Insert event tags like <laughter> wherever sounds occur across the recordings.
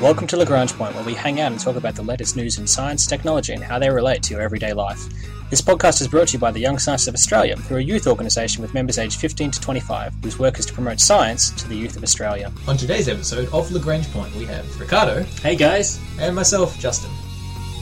Welcome to Lagrange Point, where we hang out and talk about the latest news in science, technology, and how they relate to your everyday life. This podcast is brought to you by the Young Scientists of Australia who are a youth organisation with members aged 15 to 25, whose work is to promote science to the youth of Australia. On today's episode of Lagrange Point, we have Ricardo Hey guys! and myself, Justin.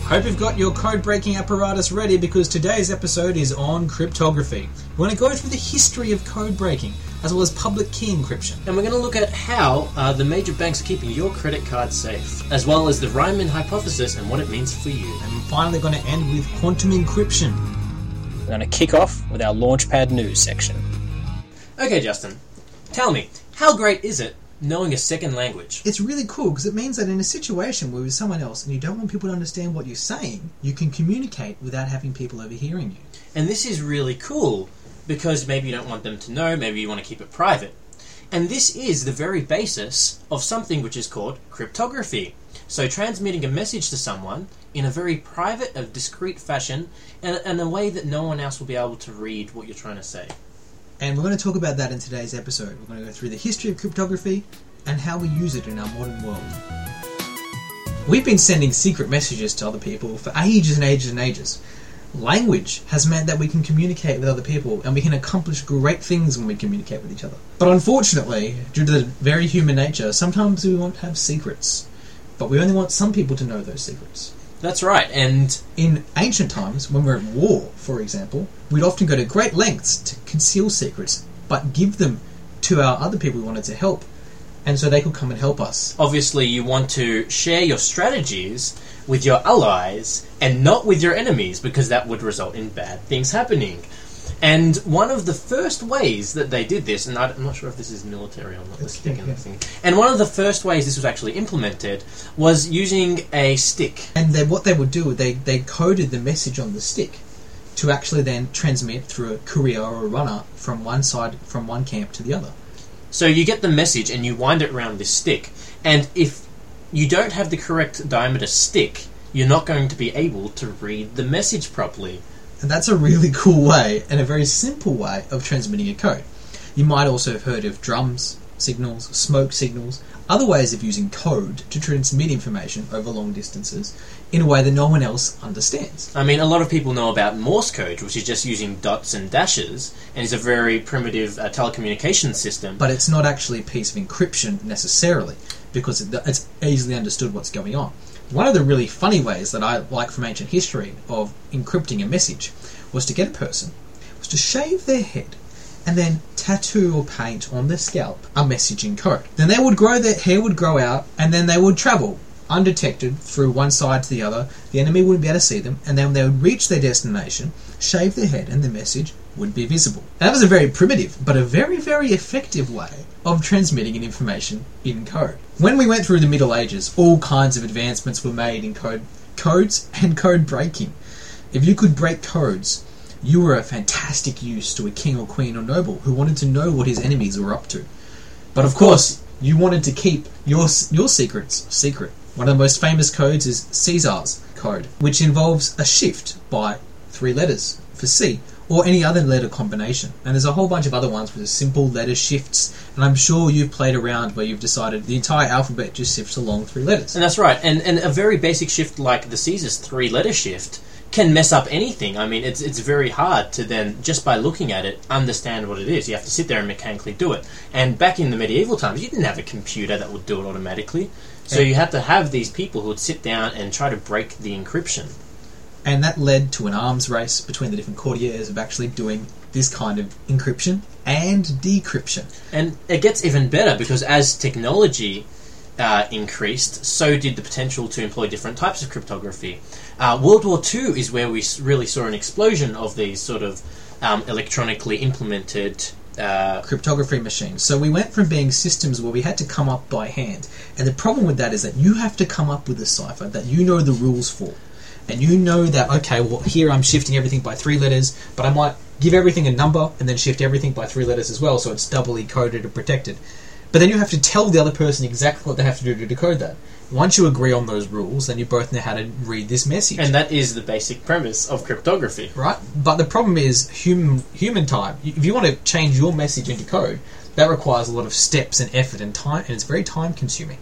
Hope you've got your code breaking apparatus ready because today's episode is on cryptography. We're going to go through the history of code breaking as well as public key encryption. And we're going to look at how uh, the major banks are keeping your credit card safe, as well as the Riemann hypothesis and what it means for you. And we're finally going to end with quantum encryption. We're going to kick off with our Launchpad news section. Okay, Justin, tell me, how great is it knowing a second language? It's really cool because it means that in a situation where you're with someone else and you don't want people to understand what you're saying, you can communicate without having people overhearing you. And this is really cool because maybe you don't want them to know, maybe you want to keep it private. And this is the very basis of something which is called cryptography. So, transmitting a message to someone in a very private, a discreet fashion, and, and a way that no one else will be able to read what you're trying to say. And we're going to talk about that in today's episode. We're going to go through the history of cryptography and how we use it in our modern world. We've been sending secret messages to other people for ages and ages and ages. Language has meant that we can communicate with other people and we can accomplish great things when we communicate with each other. But unfortunately, due to the very human nature, sometimes we won't have secrets. But we only want some people to know those secrets. That's right, and In ancient times, when we're at war, for example, we'd often go to great lengths to conceal secrets, but give them to our other people we wanted to help, and so they could come and help us. obviously you want to share your strategies with your allies and not with your enemies because that would result in bad things happening. And one of the first ways that they did this, and I'm not sure if this is military or not, let's yeah, check in yeah. the thing. And one of the first ways this was actually implemented was using a stick. And then what they would do, they, they coded the message on the stick to actually then transmit through a courier or a runner from one side, from one camp to the other. So you get the message and you wind it around this stick. And if you don't have the correct diameter stick, you're not going to be able to read the message properly. And that's a really <laughs> cool way and a very simple way of transmitting a code. You might also have heard of drums, signals, smoke signals, other ways of using code to transmit information over long distances in a way that no one else understands. I mean, a lot of people know about Morse code, which is just using dots and dashes, and is a very primitive uh, telecommunications system. But it's not actually a piece of encryption necessarily because it's easily understood what's going on. One of the really funny ways that I like from ancient history of encrypting a message was to get a person was to shave their head and then tattoo or paint on their scalp a message in code. Then they would grow their hair would grow out and then they would travel undetected through one side to the other. The enemy wouldn't be able to see them, and then they would reach their destination, shave their head, and the message would be visible. That was a very primitive, but a very, very effective way of transmitting an information in code. When we went through the Middle Ages, all kinds of advancements were made in code, codes and code breaking. If you could break codes, you were a fantastic use to a king or queen or noble who wanted to know what his enemies were up to. But of course, you wanted to keep your your secrets secret. One of the most famous codes is Caesar's code, which involves a shift by three letters for C or any other letter combination. And there's a whole bunch of other ones with simple letter shifts. And I'm sure you've played around where you've decided the entire alphabet just shifts along three letters. and that's right. And, and a very basic shift like the Caesar's three letter shift can mess up anything. I mean, it's, it's very hard to then, just by looking at it, understand what it is. You have to sit there and mechanically do it. And back in the medieval times, you didn't have a computer that would do it automatically. So you had to have these people who would sit down and try to break the encryption. And that led to an arms race between the different courtiers of actually doing this kind of encryption and decryption. And it gets even better because as technology uh, increased, so did the potential to employ different types of cryptography. Uh, World War II is where we really saw an explosion of these sort of um, electronically implemented. Uh, cryptography machines. So we went from being systems where we had to come up by hand. And the problem with that is that you have to come up with a cipher that you know the rules for. And you know that, okay, well, here I'm shifting everything by three letters, but I might give everything a number and then shift everything by three letters as well, so it's doubly coded and protected. But then you have to tell the other person exactly what they have to do to decode that. Once you agree on those rules, then you both know how to read this message. and that is the basic premise of cryptography. right? But the problem is human human time. If you want to change your message into code, that requires a lot of steps and effort and time, and it's very time consuming.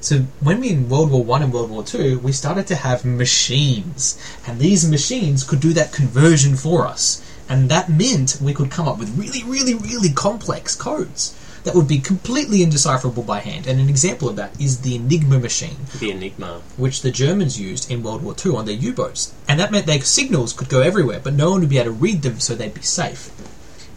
So when we in World War One and World War Two, we started to have machines, and these machines could do that conversion for us, and that meant we could come up with really, really, really complex codes that would be completely indecipherable by hand. And an example of that is the Enigma machine, The Enigma. which the Germans used in World War II on their U-boats, and that meant their signals could go everywhere, but no one would be able to read them, so they'd be safe.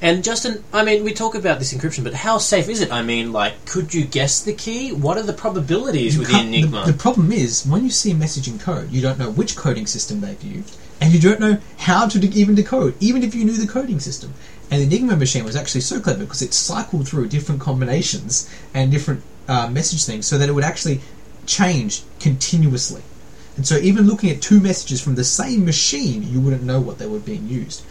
And Justin, I mean, we talk about this encryption, but how safe is it? I mean, like, could you guess the key? What are the probabilities with the Enigma? The, problem is, when you see a message in code, you don't know which coding system they've used, and you don't know how to de- even decode, even if you knew the coding system. And the Enigma machine was actually so clever because it cycled through different combinations and different uh, message things so that it would actually change continuously. And so, even looking at two messages from the same machine, you wouldn't know what they were being used.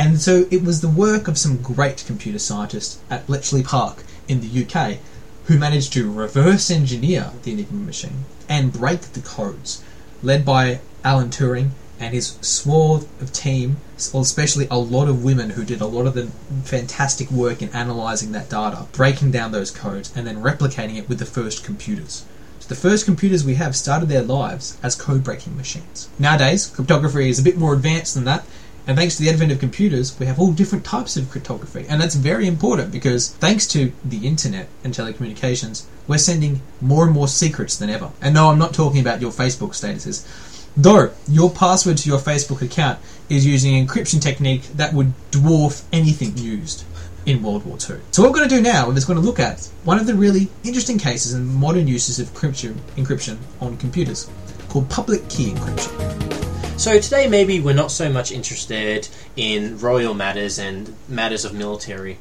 And so it was the work of some great computer scientists at Bletchley Park in the UK who managed to reverse engineer the Enigma machine and break the codes, led by Alan Turing and his swath of team, especially a lot of women who did a lot of the fantastic work in analysing that data, breaking down those codes, and then replicating it with the first computers. So the first computers we have started their lives as code breaking machines. Nowadays, cryptography is a bit more advanced than that, and thanks to the advent of computers, we have all different types of cryptography. And that's very important because thanks to the internet and telecommunications, we're sending more and more secrets than ever. And no, I'm not talking about your Facebook statuses. Though your password to your Facebook account is using an encryption technique that would dwarf anything used in World War II. So what we're going to do now is we're going to look at one of the really interesting cases and modern uses of encryption on computers called public key encryption. So today, maybe we're not so much interested in royal matters and matters of military.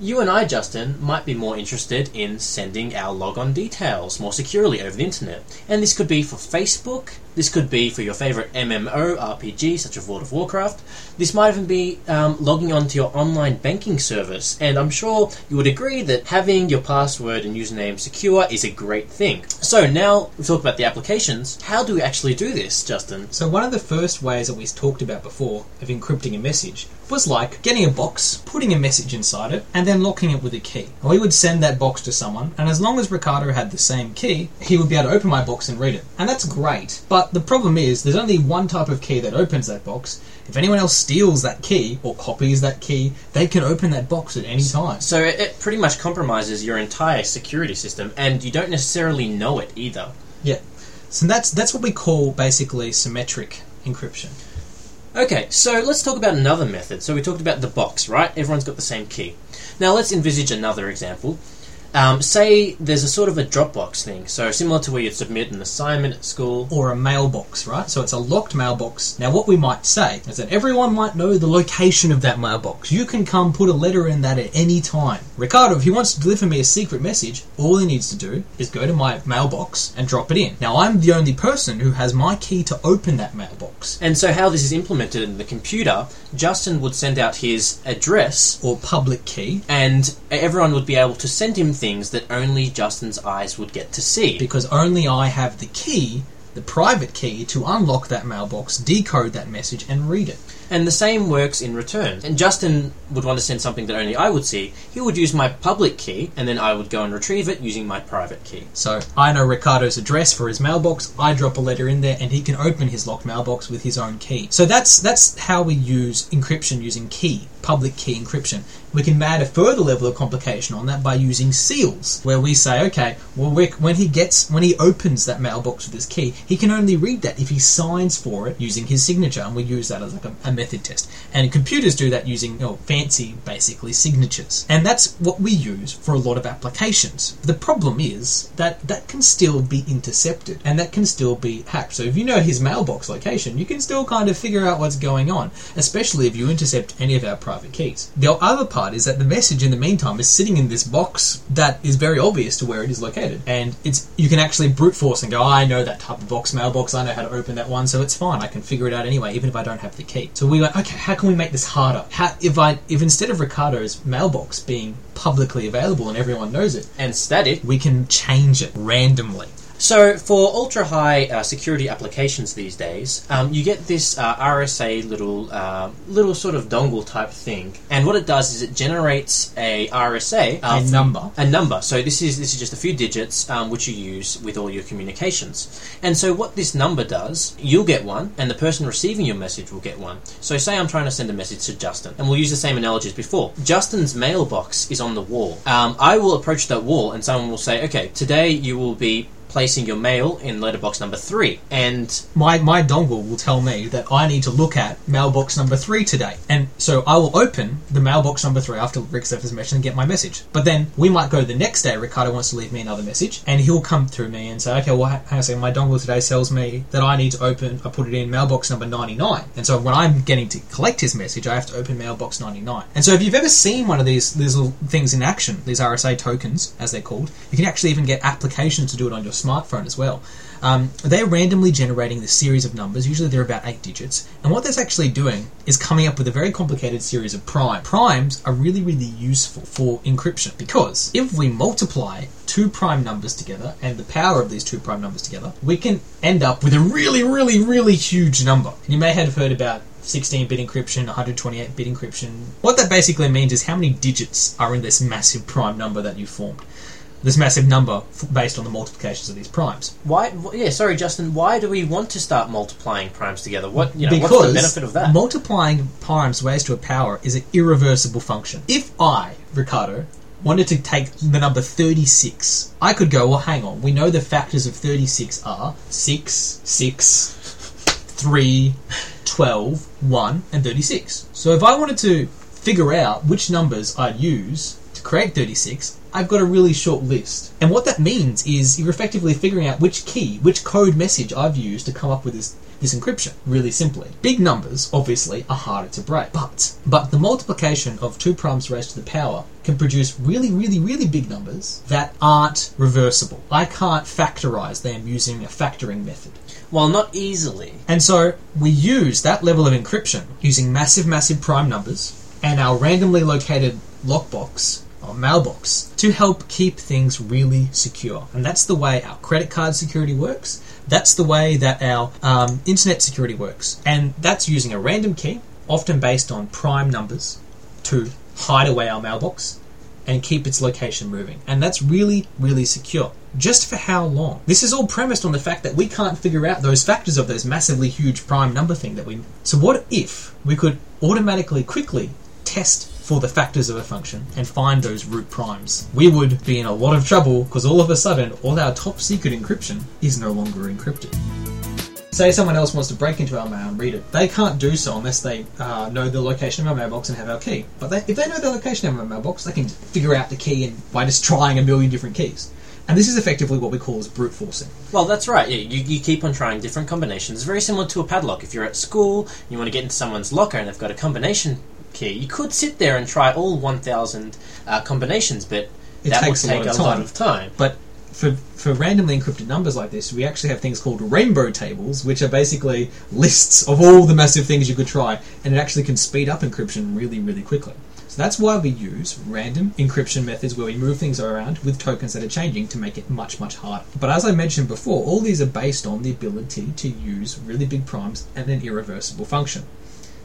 You and I, Justin, might be more interested in sending our logon details more securely over the internet. And this could be for Facebook, this could be for your favorite MMO RPG, such as World of Warcraft. This might even be um, logging onto your online banking service. And I'm sure you would agree that having your password and username secure is a great thing. So now we talk about the applications. How do we actually do this, Justin? So one of the first ways that we've talked about before of encrypting a message was like getting a box, putting a message inside it, and then locking it with a key. And we would send that box to someone, and as long as Ricardo had the same key, he would be able to open my box and read it. And that's great. But the problem is, there's only one type of key that opens that box. If anyone else steals that key or copies that key, they can open that box at any time. So it, it pretty much compromises your entire security system, and you don't necessarily know it either. Yeah. So that's that's what we call basically symmetric encryption. Okay, so let's talk about another method. So we talked about the box, right? Everyone's got the same key. Now let's envisage another example. Um, say there's a sort of a Dropbox thing, so similar to where you'd submit an assignment at school. or a mailbox, right? So it's a locked mailbox. Now, what we might say is that everyone might know the location of that mailbox. You can come put a letter in that at any time. Ricardo, if he wants to deliver me a secret message, all he needs to do is go to my mailbox and drop it in. Now, I'm the only person who has my key to open that mailbox. And so how this is implemented in the computer, Justin would send out his address, Or public key, and everyone would be able to send him things that only Justin's eyes would get to see. because only I have the key, the private key, to unlock that mailbox, decode that message, and read it. And the same works in return. And Justin would want to send something that only I would see. He would use my public key, and then I would go and retrieve it using my private key. So I know Ricardo's address for his mailbox. I drop a letter in there, and he can open his locked mailbox with his own key. So that's that's how we use encryption using key, public key encryption. We can add a further level of complication on that by using seals, where we say, okay, well, we- when he gets when he opens that mailbox with his key, he can only read that if he signs for it using his signature, and we use that as like a, a method test. And computers do that using you know, fancy, basically signatures, and that's what we use for a lot of applications. The problem is that that can still be intercepted, and that can still be hacked. So if you know his mailbox location, you can still kind of figure out what's going on, especially if you intercept any of our private keys. The other part is that the message in the meantime is sitting in this box that is very obvious to where it is located, and it's you can actually brute force and go, I know that type of box, mailbox, I know how to open that one, so it's fine. I can figure it out anyway, even if I don't have the key. So we went, okay, how can we make this harder? How, if I if instead of Ricardo's mailbox being publicly available and everyone knows it, And static, we can change it randomly. So, for ultra high uh, security applications these days, um, you get this uh, RSA little uh, little sort of dongle type thing, and what it does is it generates a RSA uh, A number. a number. So this is this is just a few digits um, which you use with all your communications. And so what this number does, you'll get one, and the person receiving your message will get one. So say I'm trying to send a message to Justin, and we'll use the same analogy as before. Justin's mailbox is on the wall. Um, I will approach that wall, and someone will say, "Okay, today you will be." Placing your mail in letterbox number three, and my my dongle will tell me that I need to look at mailbox number three today, and so I will open the mailbox number three after Rick's left his message and get my message. But then we might go the next day. Ricardo wants to leave me another message, and he'll come through me and say, "Okay, well, hang on a second, my dongle today tells me that I need to open. I put it in mailbox number ninety nine, and so when I'm getting to collect his message, I have to open mailbox ninety nine. And so if you've ever seen one of these these little things in action, these RSA tokens as they're called, you can actually even get applications to do it on your smartphone as well. Um, they're randomly generating this series of numbers. Usually they're about eight digits. And what that's actually doing is coming up with a very complicated series of prime. Primes are really, really useful for encryption because if we multiply two prime numbers together and the power of these two prime numbers together, we can end up with a really, really, really huge number. You may have heard about 16-bit encryption, 128-bit encryption. What that basically means is how many digits are in this massive prime number that you formed. This massive number f- based on the multiplications of these primes. why? wh- Yeah, sorry, Justin. Why do we want to start multiplying primes together? What you know? because what's the benefit of that? multiplying primes raised to a power is an irreversible function. If I, Ricardo, wanted to take the number 36, I could go, well, hang on, we know the factors of 36 are 6, 6, 3, 12, 1, and 36. So if I wanted to figure out which numbers I'd use to create 36, I've got a really short list. And what that means is you're effectively figuring out which key, which code message I've used to come up with this this encryption, really simply. Big numbers, obviously, are harder to break. But but the multiplication of two primes raised to the power can produce really, really, really big numbers that aren't reversible. I can't factorize them using a factoring method. Well, not easily. And so we use that level of encryption using massive, massive prime numbers and our randomly located lockbox or mailbox to help keep things really secure. And that's the way our credit card security works. That's the way that our um, internet security works. And that's using a random key, often based on prime numbers, to hide away our mailbox and keep its location moving. And that's really, really secure. Just for how long? This is all premised on the fact that we can't figure out those factors of those massively huge prime number thing that we. So, what if we could automatically, quickly test for the factors of a function and find those root primes? We would be in a lot of trouble because all of a sudden, all our top secret encryption is no longer encrypted. Say someone else wants to break into our mail and read it. They can't do so unless they uh, know the location of our mailbox and have our key. But they, if they know the location of our mailbox, they can figure out the key and by just trying a million different keys. And this is effectively what we call as brute forcing. Well, that's right. Yeah, you, you keep on trying different combinations. It's very similar to a padlock. If you're at school, you want to get into someone's locker and they've got a combination key, you could sit there and try all 1,000 uh, combinations, but It that would takes a lot take of a lot time. of time. But for, for randomly encrypted numbers like this, we actually have things called rainbow tables, which are basically lists of all the massive things you could try, and it actually can speed up encryption really, really quickly. So that's why we use random encryption methods where we move things around with tokens that are changing to make it much, much harder. But as I mentioned before, all these are based on the ability to use really big primes and an irreversible function.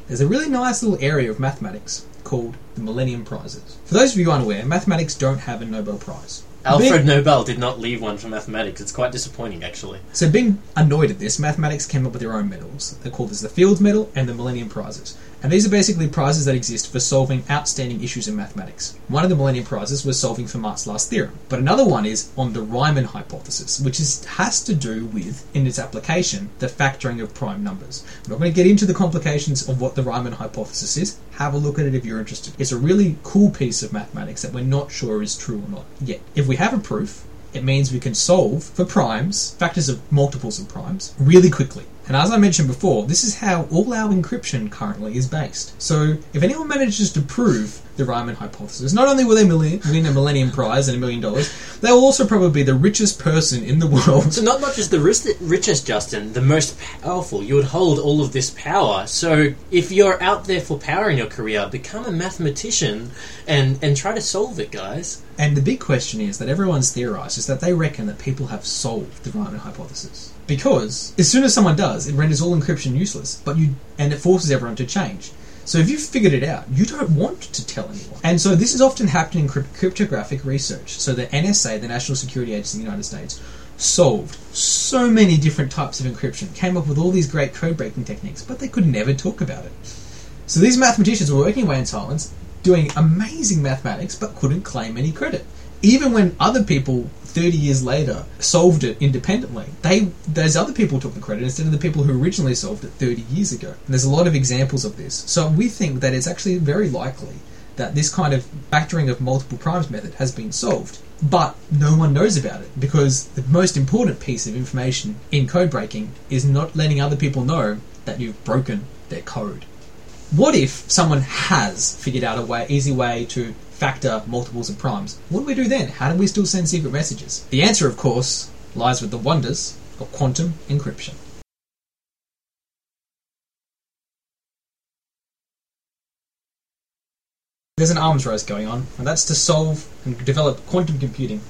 There's a really nice little area of mathematics called the Millennium Prizes. For those of you unaware, mathematics don't have a Nobel Prize. Alfred Big- Nobel did not leave one for mathematics. It's quite disappointing, actually. So, being annoyed at this, mathematics came up with their own medals. They're called as the Fields Medal and the Millennium Prizes. And these are basically prizes that exist for solving outstanding issues in mathematics. One of the Millennium Prizes was solving Fermat's last theorem, but another one is on the Riemann hypothesis, which is, has to do with, in its application, the factoring of prime numbers. I'm not going to get into the complications of what the Riemann hypothesis is. Have a look at it if you're interested. It's a really cool piece of mathematics that we're not sure is true or not yet. If we have a proof, it means we can solve for primes, factors of multiples of primes, really quickly. And as I mentioned before, this is how all our encryption currently is based. So if anyone manages to prove the Riemann hypothesis, not only will they win a Millennium Prize and a million dollars, they will also probably be the richest person in the world. So not not just the ris- richest, Justin, the most powerful. You would hold all of this power. So if you're out there for power in your career, become a mathematician and and try to solve it, guys. And the big question is that everyone's theorized is that they reckon that people have solved the Riemann hypothesis. Because as soon as someone does, it renders all encryption useless, but you and it forces everyone to change. So if you've figured it out, you don't want to tell anyone. And so this is often happening in crypt- cryptographic research. So the NSA, the National Security Agency in the United States, solved so many different types of encryption, came up with all these great code breaking techniques, but they could never talk about it. So these mathematicians were working away in silence, doing amazing mathematics, but couldn't claim any credit. Even when other people, 30 years later, solved it independently, they those other people took the credit instead of the people who originally solved it 30 years ago. And there's a lot of examples of this. So we think that it's actually very likely that this kind of factoring of multiple primes method has been solved. But no one knows about it because the most important piece of information in code breaking is not letting other people know that you've broken their code. What if someone has figured out a way, easy way to factor multiples of primes? What do we do then? How do we still send secret messages? The answer, of course, lies with the wonders of quantum encryption. There's an arms race going on, and that's to solve and develop quantum computing.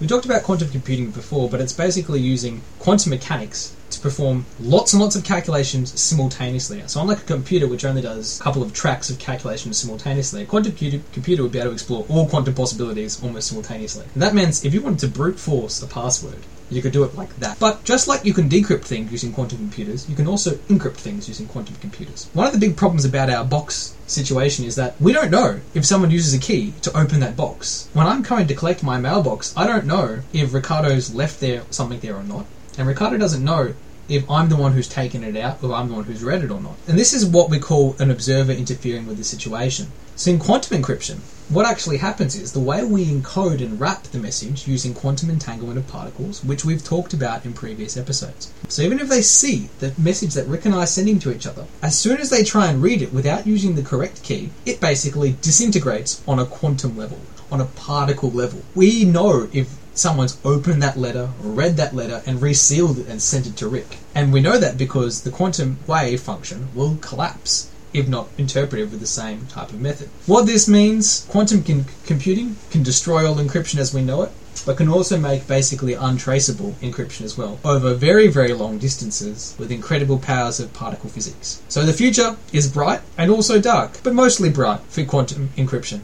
We talked about quantum computing before, but it's basically using quantum mechanics perform lots and lots of calculations simultaneously. So, unlike a computer which only does a couple of tracks of calculations simultaneously, a quantum computer, would be able to explore all quantum possibilities almost simultaneously. And that means if you wanted to brute force a password, you could do it like that. But just like you can decrypt things using quantum computers, you can also encrypt things using quantum computers. One of the big problems about our box situation is that we don't know if someone uses a key to open that box. When I'm coming to collect my mailbox, I don't know if Ricardo's left there something there or not. And Ricardo doesn't know if I'm the one who's taken it out or I'm the one who's read it or not. And this is what we call an observer interfering with the situation. So in quantum encryption, what actually happens is the way we encode and wrap the message using quantum entanglement of particles, which we've talked about in previous episodes. So even if they see the message that Rick and I are sending to each other, as soon as they try and read it without using the correct key, it basically disintegrates on a quantum level, on a particle level. We know if someone's opened that letter, read that letter, and resealed it and sent it to Rick. And we know that because the quantum wave function will collapse if not interpreted with the same type of method. What this means, quantum con- computing can destroy all encryption as we know it, but can also make basically untraceable encryption as well, over very, very long distances with incredible powers of particle physics. So the future is bright and also dark, but mostly bright for quantum encryption.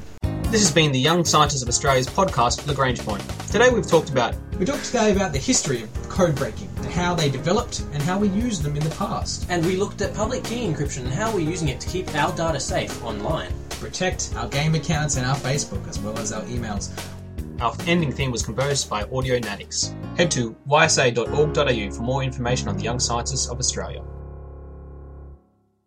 This has been the Young Scientists of Australia's podcast, Lagrange Point. Today we've talked about we talked today about the history of code breaking and how they developed and how we used them in the past. And we looked at public key encryption and how we're using it to keep our data safe online. Protect our game accounts and our Facebook as well as our emails. Our ending theme was composed by Audionautix. Head to ysa.org.au for more information on the Young Scientists of Australia.